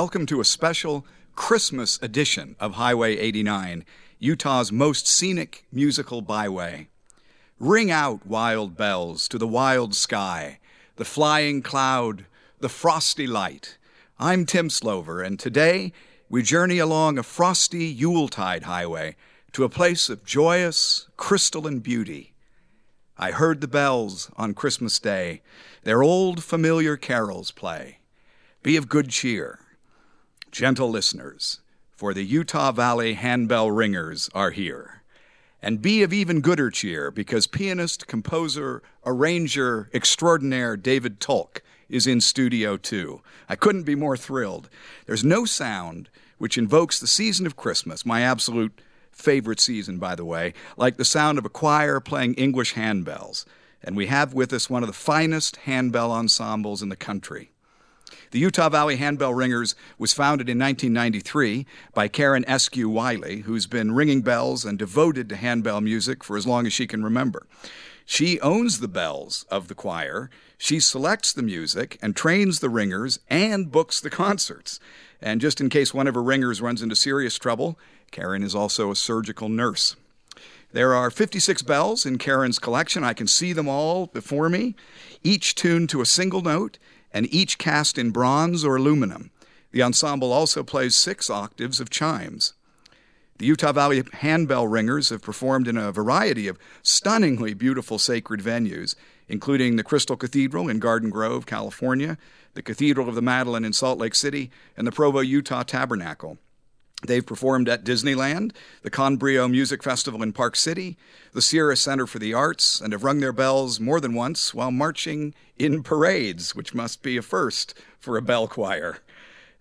welcome to a special Christmas edition of Highway 89, Utah's most scenic musical byway. Ring out, wild bells, to the wild sky, the flying cloud, the frosty light. I'm Tim Slover, and today we journey along a frosty Yuletide highway to a place of joyous, crystalline beauty. I heard the bells on Christmas Day, their old familiar carols play. Be of good cheer. Gentle listeners, for the Utah Valley Handbell Ringers are here. And be of even gooder cheer, because pianist, composer, arranger extraordinaire David Tolk is in studio too. I couldn't be more thrilled. There's no sound which invokes the season of Christmas, my absolute favorite season, by the way, like the sound of a choir playing English handbells. And we have with us one of the finest handbell ensembles in the country. The Utah Valley Handbell Ringers was founded in 1993 by Karen Eskew Wiley, who's been ringing bells and devoted to handbell music for as long as she can remember. She owns the bells of the choir. She selects the music and trains the ringers and books the concerts. And just in case one of her ringers runs into serious trouble, Karen is also a surgical nurse. There are 56 bells in Karen's collection. I can see them all before me, each tuned to a single note and each cast in bronze or aluminum. The ensemble also plays six octaves of chimes. The Utah Valley Handbell Ringers have performed in a variety of stunningly beautiful sacred venues, including the Crystal Cathedral in Garden Grove, California, the Cathedral of the Madeleine in Salt Lake City, and the Provo, Utah Tabernacle. They've performed at Disneyland, the Conbrio Music Festival in Park City, the Sierra Center for the Arts, and have rung their bells more than once while marching in parades, which must be a first for a bell choir.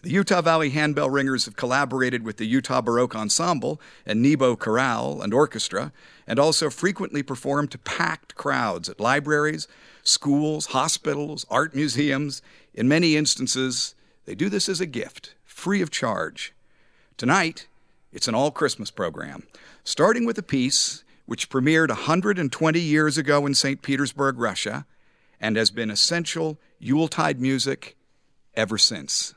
The Utah Valley Handbell Ringers have collaborated with the Utah Baroque Ensemble and Nebo Chorale and Orchestra, and also frequently perform to packed crowds at libraries, schools, hospitals, art museums. In many instances, they do this as a gift, free of charge. Tonight, it's an all Christmas program, starting with a piece which premiered 120 years ago in St. Petersburg, Russia, and has been essential Yuletide music ever since.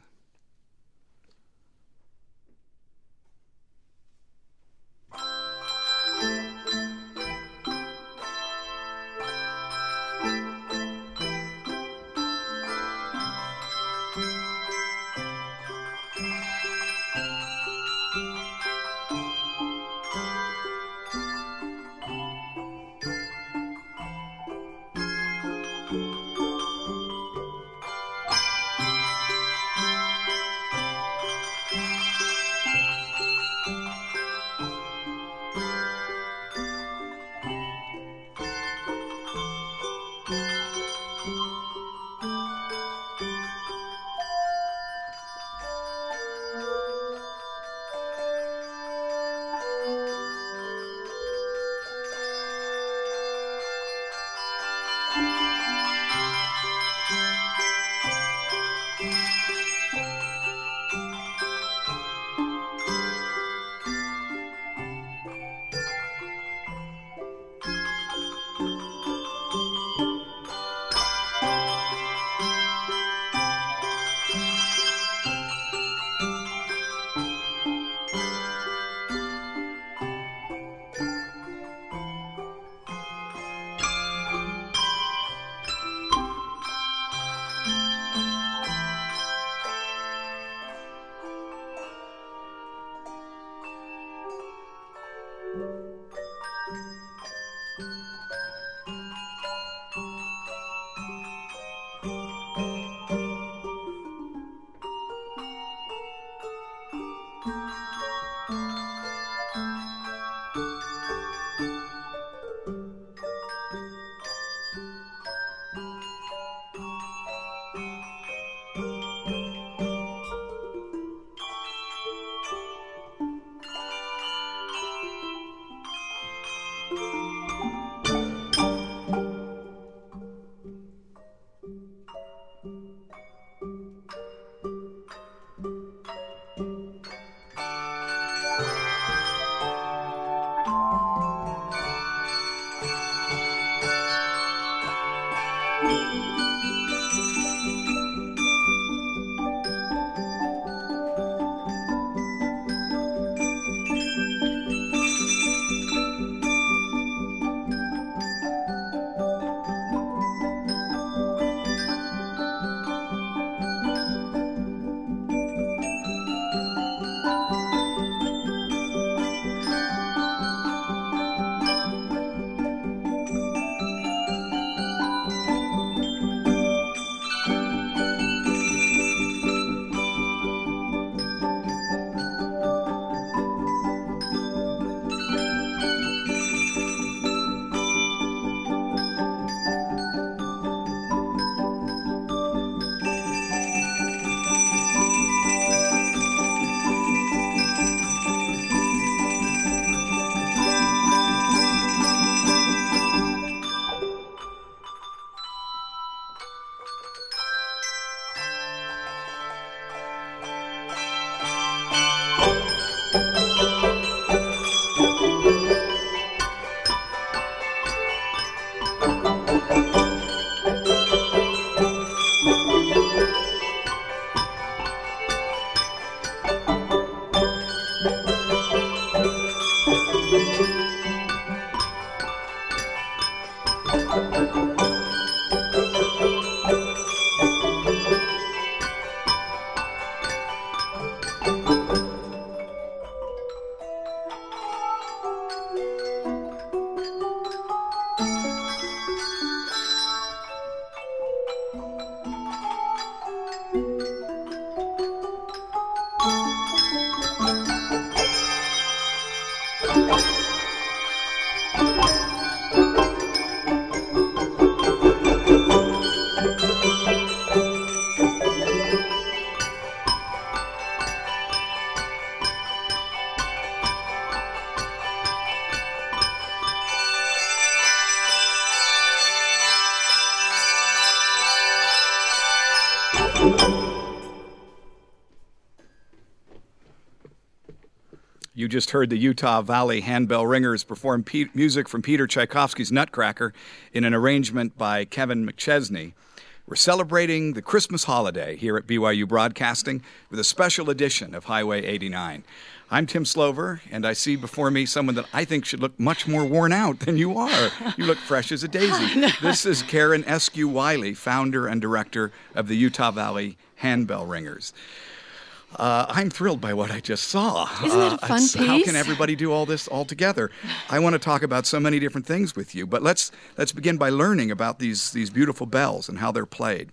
Just heard the Utah Valley Handbell Ringers perform P- music from Peter Tchaikovsky's Nutcracker in an arrangement by Kevin McChesney. We're celebrating the Christmas holiday here at BYU Broadcasting with a special edition of Highway 89. I'm Tim Slover, and I see before me someone that I think should look much more worn out than you are. You look fresh as a daisy. This is Karen Eskew Wiley, founder and director of the Utah Valley Handbell Ringers. Uh, I'm thrilled by what I just saw. Isn't that a Uh, fun it's- How can everybody do all this all together? I want to talk about so many different things with you, but let's let's begin by learning about these these beautiful bells and how they're played.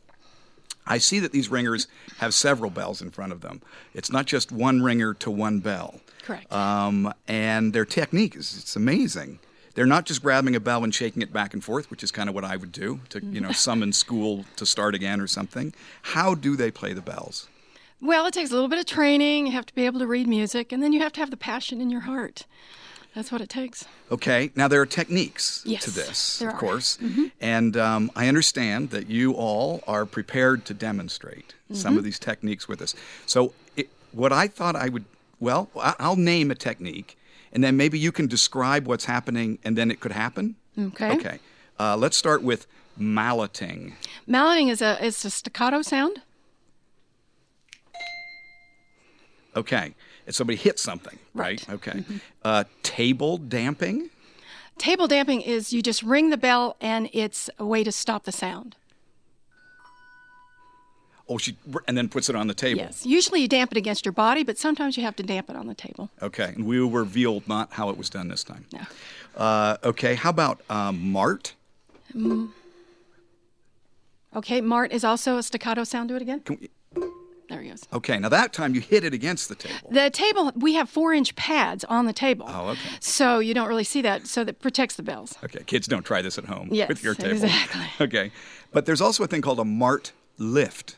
I see that these ringers have several bells in front of them. It's not just one ringer to one bell. Correct. Um, and their technique is it's amazing. They're not just grabbing a bell and shaking it back and forth, which is kind of what I would do to you know summon school to start again or something. How do they play the bells? Well, it takes a little bit of training. You have to be able to read music, and then you have to have the passion in your heart. That's what it takes. Okay, now there are techniques Yes, to this, of are. Mm-hmm. course, and um, I understand that you all are prepared to demonstrate some Mm-hmm. of these techniques with us. So, it, what I thought I would, well, I'll name a technique, and then maybe you can describe what's happening, and then it could happen. Okay. Okay. Uh, let's start with malleting. Malleting is a is a staccato sound. Okay, and somebody hits something, right? Right. Mm-hmm. Okay. Uh, table damping. Table damping is you just ring the bell, and it's a way to stop the sound. Oh, she and then puts it on the table. Yes. Usually you damp it against your body, but sometimes you have to damp it on the table. Okay, and we will reveal not how it was done this time. No. Uh, okay, how about um, Mart? Okay. Mart is also a staccato sound. Do it again. Can we, There he goes. okay, now that time you hit it against the table. The table, we have four inch pads on the table. Oh, okay. So you don't really see that, so that protects the bells. Okay, kids don't try this at home Yes, with your table. exactly. Okay, but there's also a thing called a Mart lift.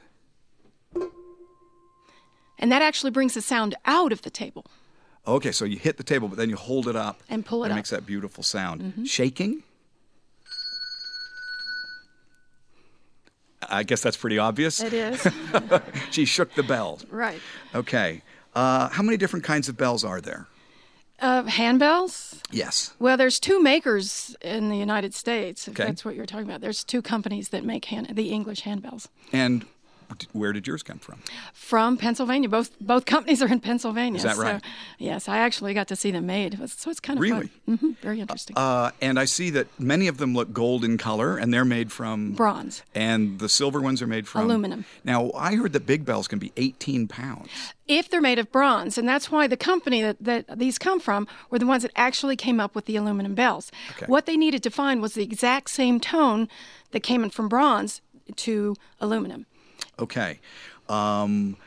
And that actually brings the sound out of the table. Okay, so you hit the table, but then you hold it up And pull it and up. Mm-hmm. makes that beautiful sound. Shaking. I guess that's pretty obvious. It is. She shook the bell. right. Okay. Uh, how many different kinds of bells are there? Uh, handbells? Yes. Well, there's two makers in the United States, if Okay. that's what you're talking about. There's two companies that make hand, the English handbells And where did yours come from? from Pennsylvania. Both both companies are in Pennsylvania. Is that so- right? yes, I actually got to see them made. It was- So it's kind of Really? fun. hmm very interesting. Uh, and I see that many of them look gold in color, and they're made from Bronze. And the silver ones are made from Aluminum. Now, I heard that big bells can be 18 pounds. if they're made of bronze, and that's why the company that, that these come from were the ones that actually came up with the aluminum bells. Okay. What they needed to find was the exact same tone that came in from bronze to aluminum. Okay. Um,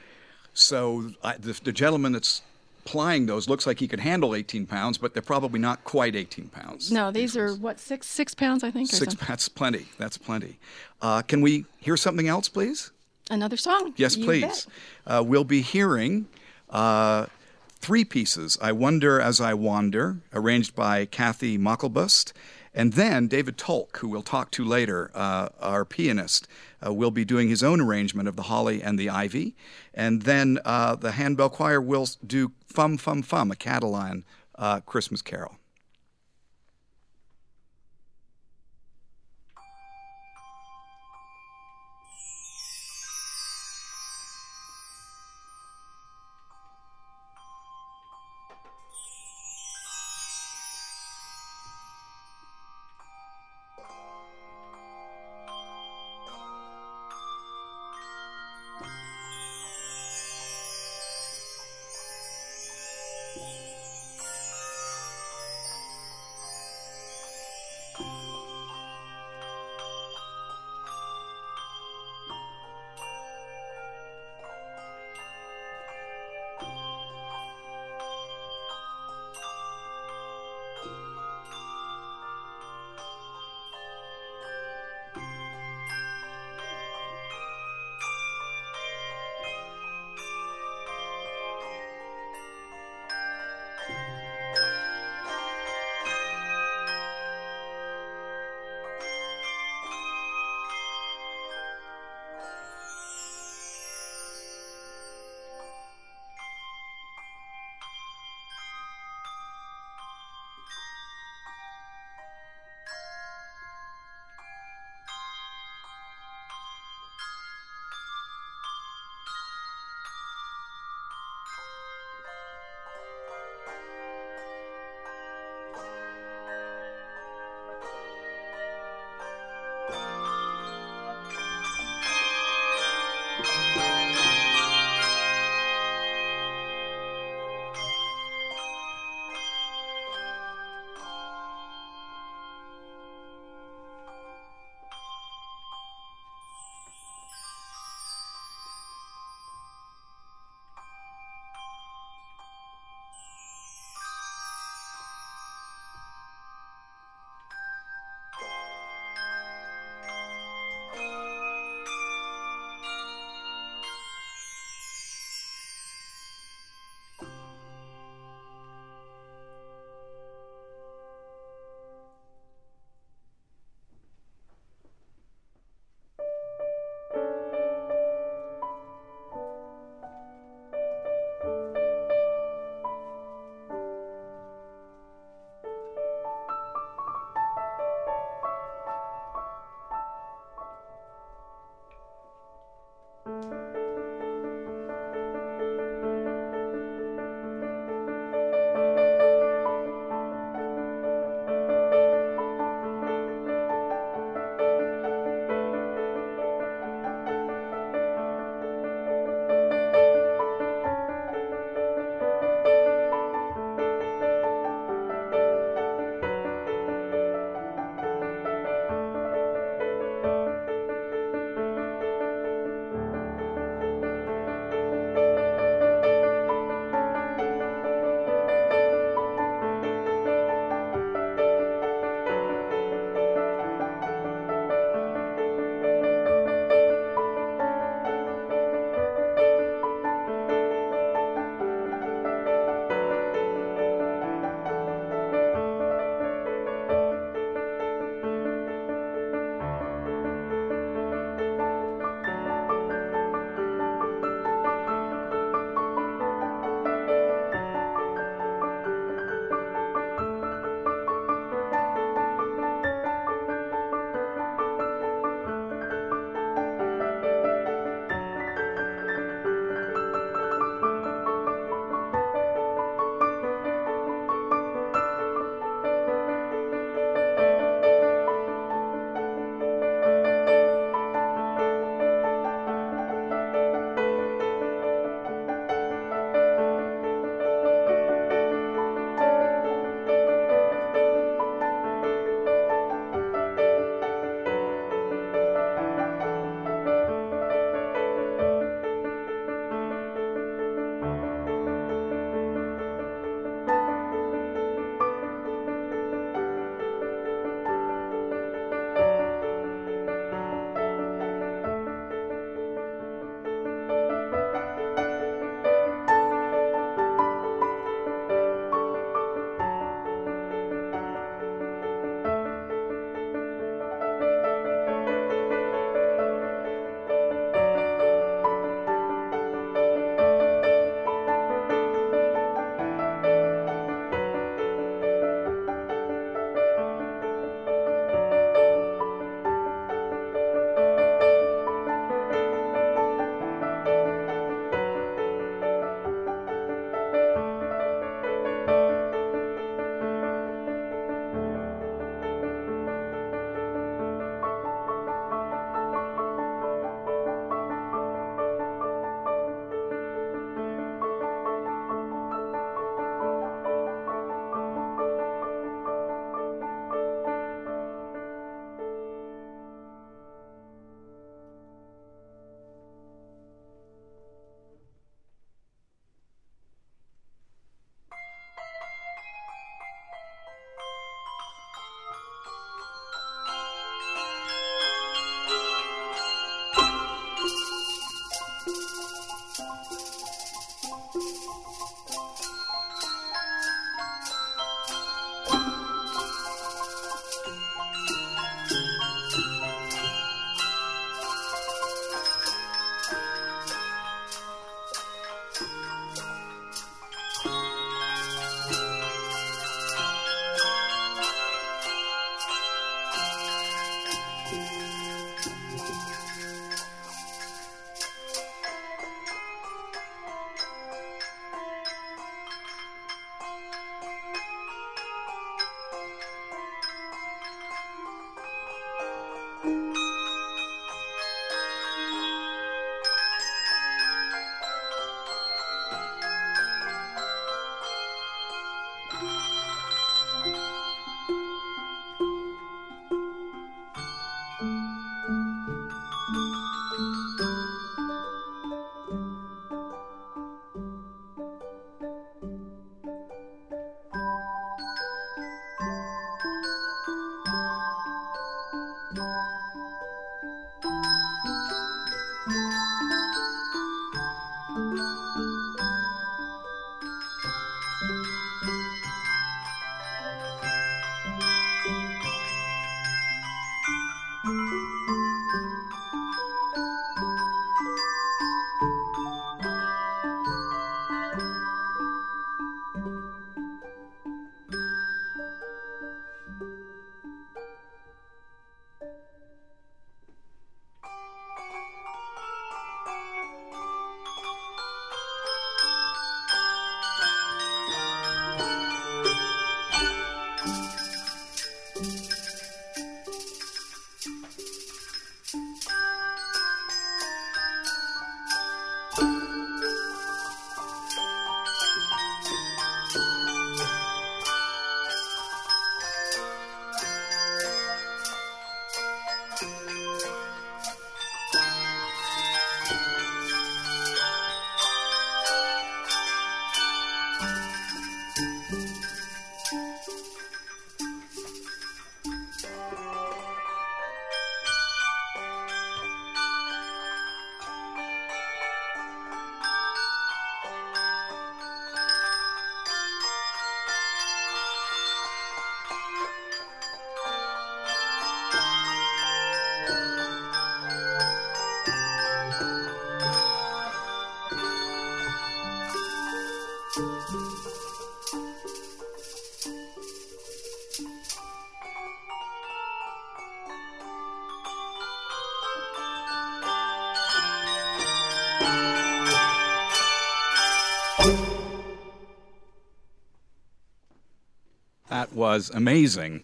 so I, the, the gentleman that's plying those looks like he could handle 18 pounds, but they're probably not quite 18 pounds. No, these are what six six pounds, I think, Six, that's plenty. That's plenty. Uh, can we hear something else, please? Another song. Yes, You please. Uh, we'll be hearing uh, three pieces I Wonder as I Wander, arranged by Kathy Moklebust. And then David Tolk, who we'll talk to later, uh, our pianist, uh, will be doing his own arrangement of the Holly and the Ivy. And then uh, the Handbell Choir will do Fum Fum Fum, a Catalan uh, Christmas carol. Was amazing.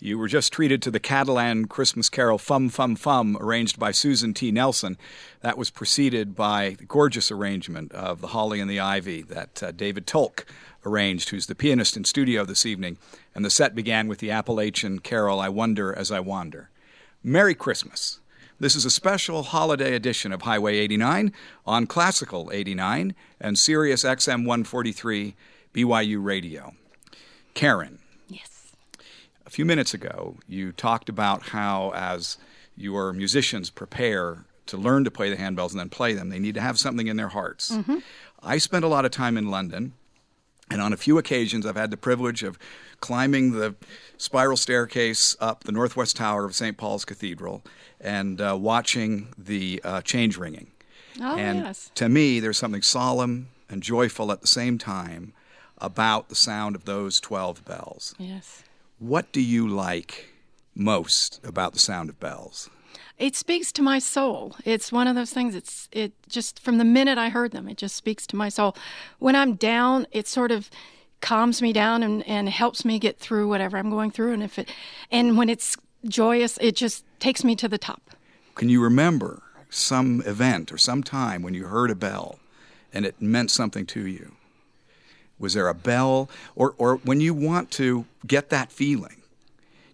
You were just treated to the Catalan Christmas carol Fum Fum Fum, arranged by Susan T. Nelson. That was preceded by the gorgeous arrangement of The Holly and the Ivy that uh, David Tolk arranged, who's the pianist in studio this evening. And the set began with the Appalachian carol I Wonder as I Wander. Merry Christmas. This is a special holiday edition of Highway 89 on Classical 89 and Sirius XM 143 BYU Radio. Karen. A few minutes ago, you talked about how, as your musicians prepare to learn to play the handbells and then play them, they need to have something in their hearts. I spent a lot of time in London, and on a few occasions, I've had the privilege of climbing the spiral staircase up the northwest tower of St. Paul's Cathedral and uh, watching the uh, change ringing. Oh, and yes. to me, there's something solemn and joyful at the same time about the sound of those 12 bells. Yes. What do you like most about the sound of bells? It speaks to my soul. It's one of those things. It's it just from the minute I heard them, it just speaks to my soul. When I'm down, it sort of calms me down and, and helps me get through whatever I'm going through. And if it and when it's joyous, it just takes me to the top. Can you remember some event or some time when you heard a bell and it meant something to you? Was there a bell or, or when you want to get that feeling?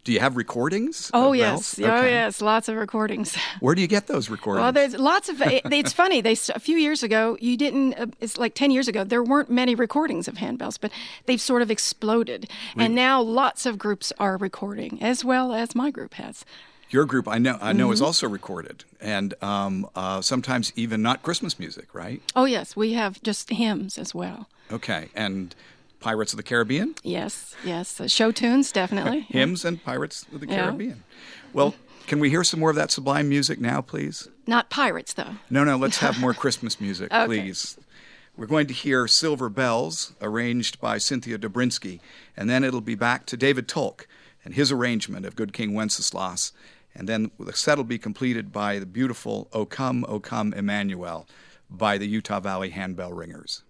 Do you have recordings? Oh yes, bells? oh yes, lots of recordings. Where do you get those recordings? Well, there's lots of. it- it's funny. They a few years ago, you didn't. Uh, it's like ten years ago. There weren't many recordings of handbells, but they've sort of exploded, and now lots of groups are recording, as well as my group has. Your group, I know, I know, is Mm-hmm. also recorded, and um, uh, sometimes even not Christmas music, right? Oh yes, we have just hymns as well. Okay, and Pirates of the Caribbean, Yes, yes, uh, show tunes definitely. hymns, and Pirates of the Yeah. Caribbean. Well, can we hear some more of that sublime music now, please? Not pirates though. No, no, let's have more Christmas music, Okay. please. We're going to hear Silver Bells, arranged by Cynthia Dobrinski, and then it'll be back to David Tolk and his arrangement of Good King Wenceslas, and then the set will be completed by the beautiful O Come, O Come, Emmanuel by the Utah Valley Handbell Ringers.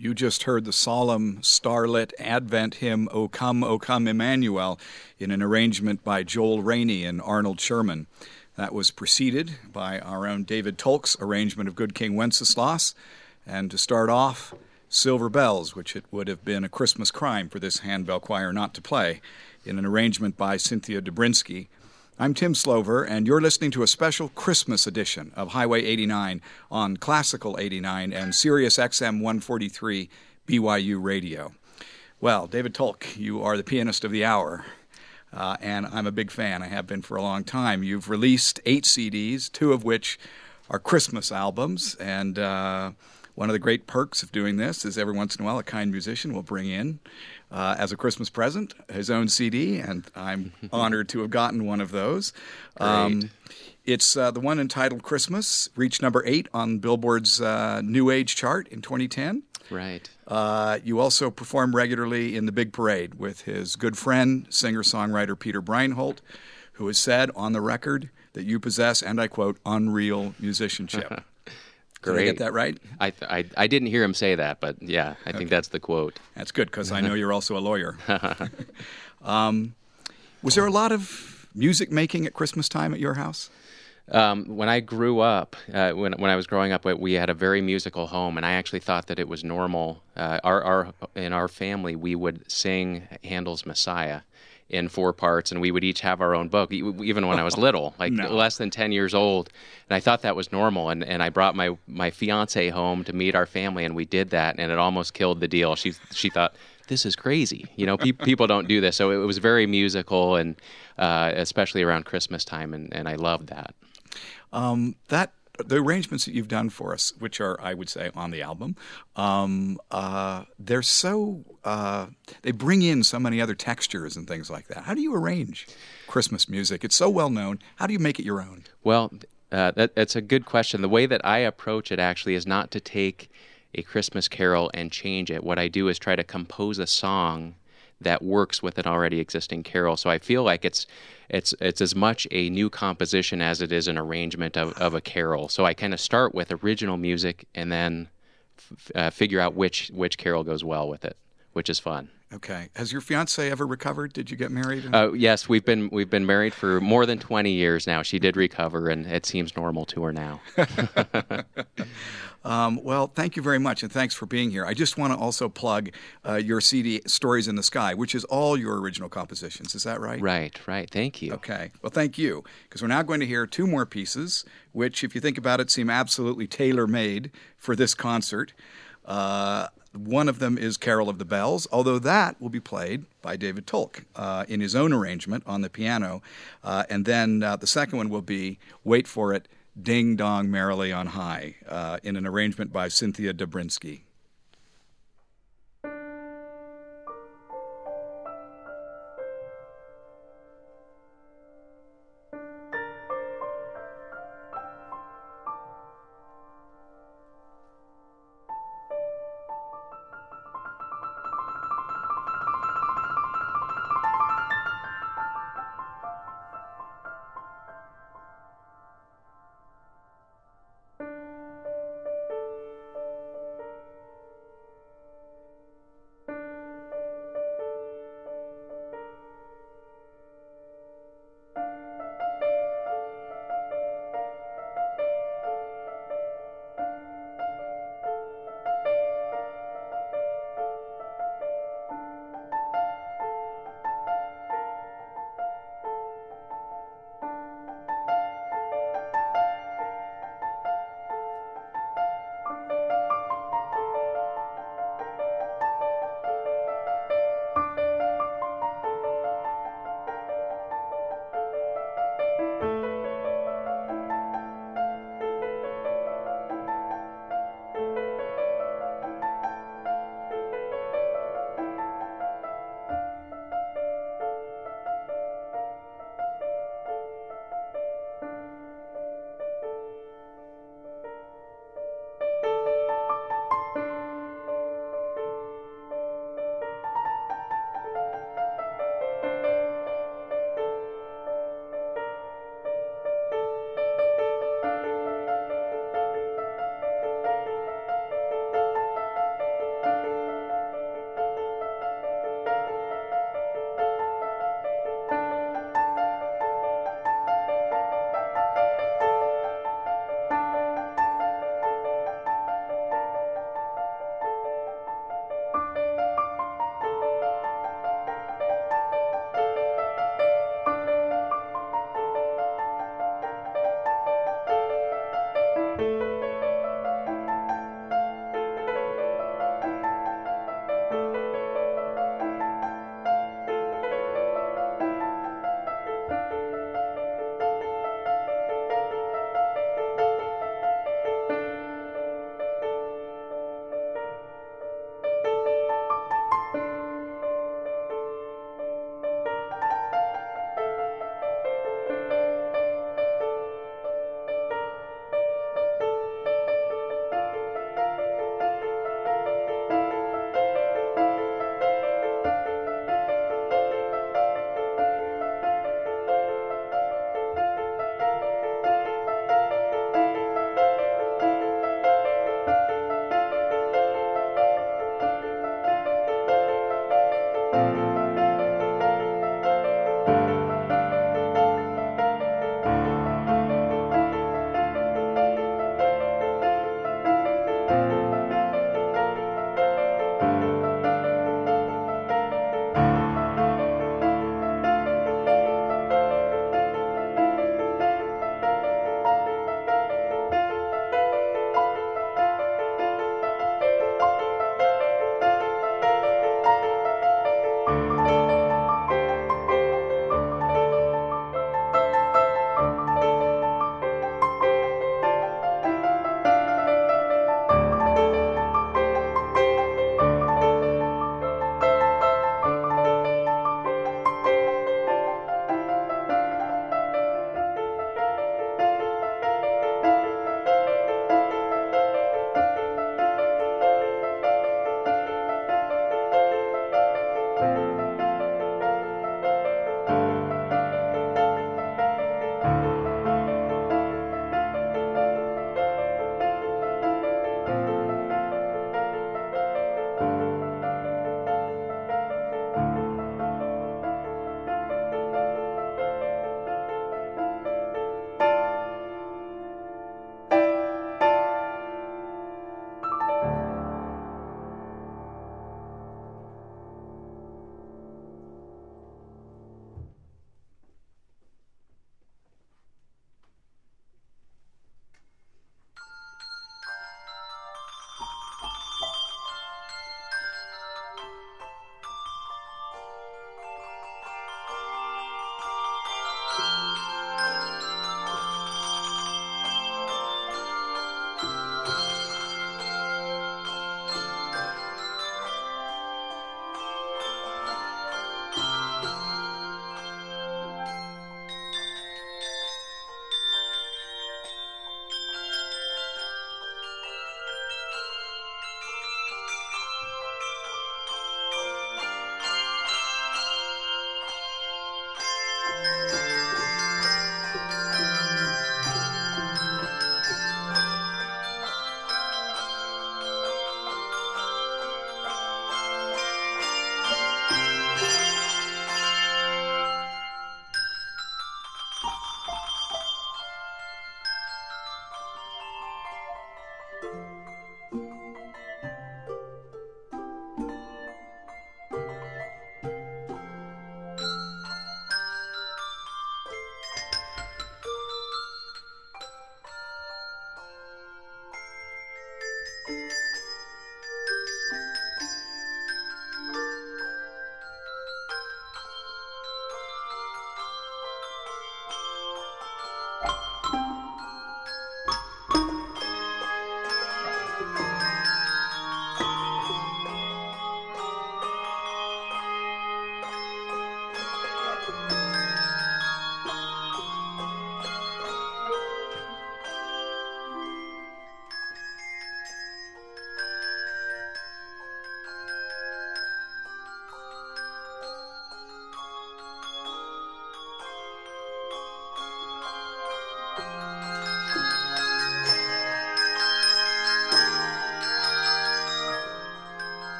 You just heard the solemn starlit Advent hymn, O Come, O Come Emmanuel, in an arrangement by Joel Raney and Arnold Sherman. That was preceded by our own David Tolk's arrangement of Good King Wenceslas. And to start off, Silver Bells, which it would have been a Christmas crime for this handbell choir not to play, in an arrangement by Cynthia Dobrinski. I'm Tim Slover, and you're listening to a special Christmas edition of Highway 89 on Classical 89 and Sirius XM 143 BYU Radio. Well, David Tolk, you are the pianist of the hour, uh, and I'm a big fan. I have been for a long time. You've released eight CDs, two of which are Christmas albums, and uh, one of the great perks of doing this is every once in a while a kind musician will bring in uh, as a Christmas present his own CD, and I'm honored to have gotten one of those. Um, it's uh, the one entitled Christmas, reached number eight on Billboard's uh, New Age chart in 2010. Right. Uh, you also perform regularly in the Big Parade with his good friend, singer songwriter Peter Breinholt, who has said on the record that you possess, and I quote, unreal musicianship. Great. Did I get that right? I, I, I didn't hear him say that, but yeah, I think that's the quote. That's good because I know you're also a lawyer. um, was there a lot of music making at Christmas time at your house? Um, when I grew up, uh, when when I was growing up, we had a very musical home, and I actually thought that it was normal. Uh, our, our in our family, we would sing Handel's Messiah in four parts, and we would each have our own book, even when I was little, like no. less than 10 years old. And I thought that was normal. And, and I brought my, my fiance home to meet our family, and we did that, and it almost killed the deal. She, she thought, this is crazy. You know, pe- people don't do this. So it, was very musical, and uh, especially around Christmas time, and, and I loved that. Um, that the arrangements that you've done for us, which are, I would say, on the album, um, uh, they're so uh, they bring in so many other textures and things like that. How do you arrange Christmas music? It's so well known. How do you make it your own? Well, uh, that, that's a good question. The way that I approach it actually is not to take a Christmas carol and change it. What I do is try to compose a song that works with an already existing carol. So I feel like it's it's it's as much a new composition as it is an arrangement of, of a carol. So I kind of start with original music and then f- uh, figure out which which carol goes well with it, which is fun. Okay. Has your fiance ever recovered? Did you get married? And... Uh, yes, we've been we've been married for more than twenty years now. She did recover, and it seems normal to her now. Um, well, thank you very much, and thanks for being here. I just want to also plug uh, your CD, Stories in the Sky, which is all your original compositions. Is that right? Right, right. Thank you. Okay. Well, thank you, because we're now going to hear two more pieces, which, if you think about it, seem absolutely tailor made for this concert. Uh, one of them is Carol of the Bells, although that will be played by David Tolk uh, in his own arrangement on the piano. Uh, and then uh, the second one will be, wait for it, Ding Dong Merrily on High, uh, in an arrangement by Cynthia Dobrinski.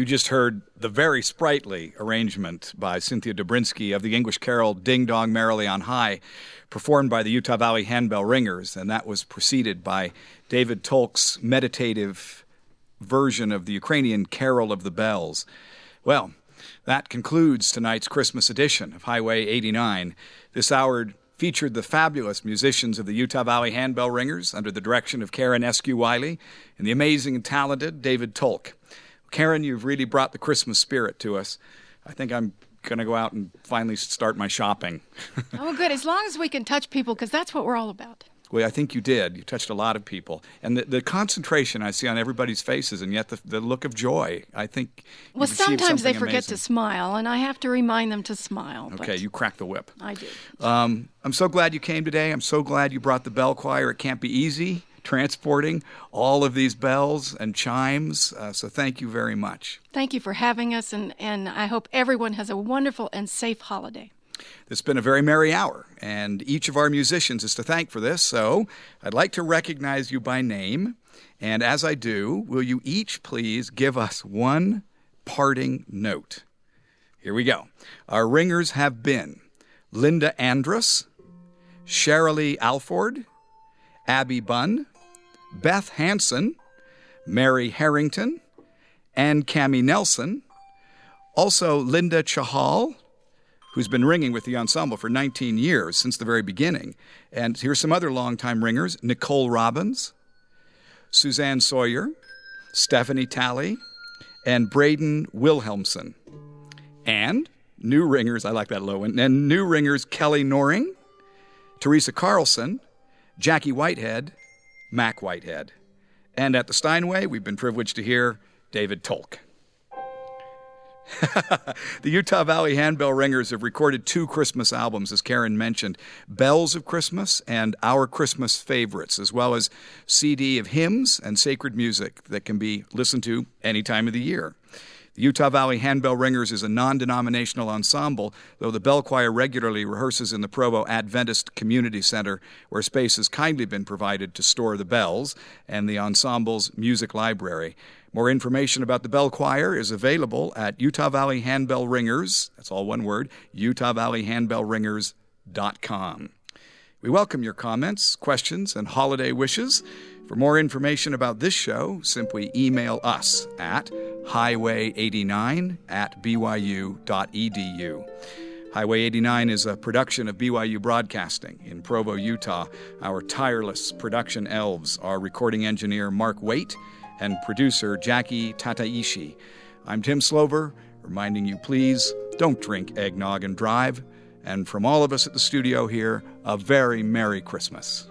You just heard the very sprightly arrangement by Cynthia Dobrinski of the English carol Ding Dong Merrily on High, performed by the Utah Valley Handbell Ringers, and that was preceded by David Tolk's meditative version of the Ukrainian Carol of the Bells. Well, that concludes tonight's Christmas edition of Highway 89. This hour featured the fabulous musicians of the Utah Valley Handbell Ringers under the direction of Karen Eskew Wiley and the amazing and talented David Tolk. Karen, you've really brought the Christmas spirit to us. I think I'm going to go out and finally start my shopping. oh, good. As long as we can touch people, because that's what we're all about. Well, I think you did. You touched a lot of people. And the, the concentration I see on everybody's faces, and yet the, the look of joy, I think. Well, sometimes they forget amazing. to smile, and I have to remind them to smile. Okay, you crack the whip. I do. Um, I'm so glad you came today. I'm so glad you brought the bell choir. It can't be easy transporting all of these bells and chimes. Uh, so thank you very much. Thank you for having us, and, and I hope everyone has a wonderful and safe holiday. It's been a very merry hour, and each of our musicians is to thank for this. So I'd like to recognize you by name. And as I do, will you each please give us one parting note? Here we go. Our ringers have been Linda Andrus, Sherilee Alford, Abby Bunn, Beth Hanson, Mary Harrington, and Cami Nelson. Also, Linda Chahal, who's been ringing with the ensemble for 19 years since the very beginning. And here's some other longtime ringers Nicole Robbins, Suzanne Sawyer, Stephanie Talley, and Braden Wilhelmson. And new ringers, I like that low one, and new ringers Kelly Noring, Teresa Carlson, Jackie Whitehead, Mac Whitehead. And at the Steinway, we've been privileged to hear David Tolk. the Utah Valley Handbell Ringers have recorded two Christmas albums, as Karen mentioned Bells of Christmas and Our Christmas Favorites, as well as CD of hymns and sacred music that can be listened to any time of the year. The Utah Valley Handbell Ringers is a non denominational ensemble, though the bell choir regularly rehearses in the Provo Adventist Community Center, where space has kindly been provided to store the bells, and the ensemble's music library. More information about the bell choir is available at Utah Valley Handbell Ringers, that's all one word, Utah Valley Handbell utahvalleyhandbellringers.com. We welcome your comments, questions, and holiday wishes. For more information about this show, simply email us at highway89 at byu.edu. Highway 89 is a production of BYU Broadcasting in Provo, Utah. Our tireless production elves are recording engineer Mark Waite and producer Jackie Tataishi. I'm Tim Slover, reminding you please don't drink eggnog and drive. And from all of us at the studio here, a very Merry Christmas.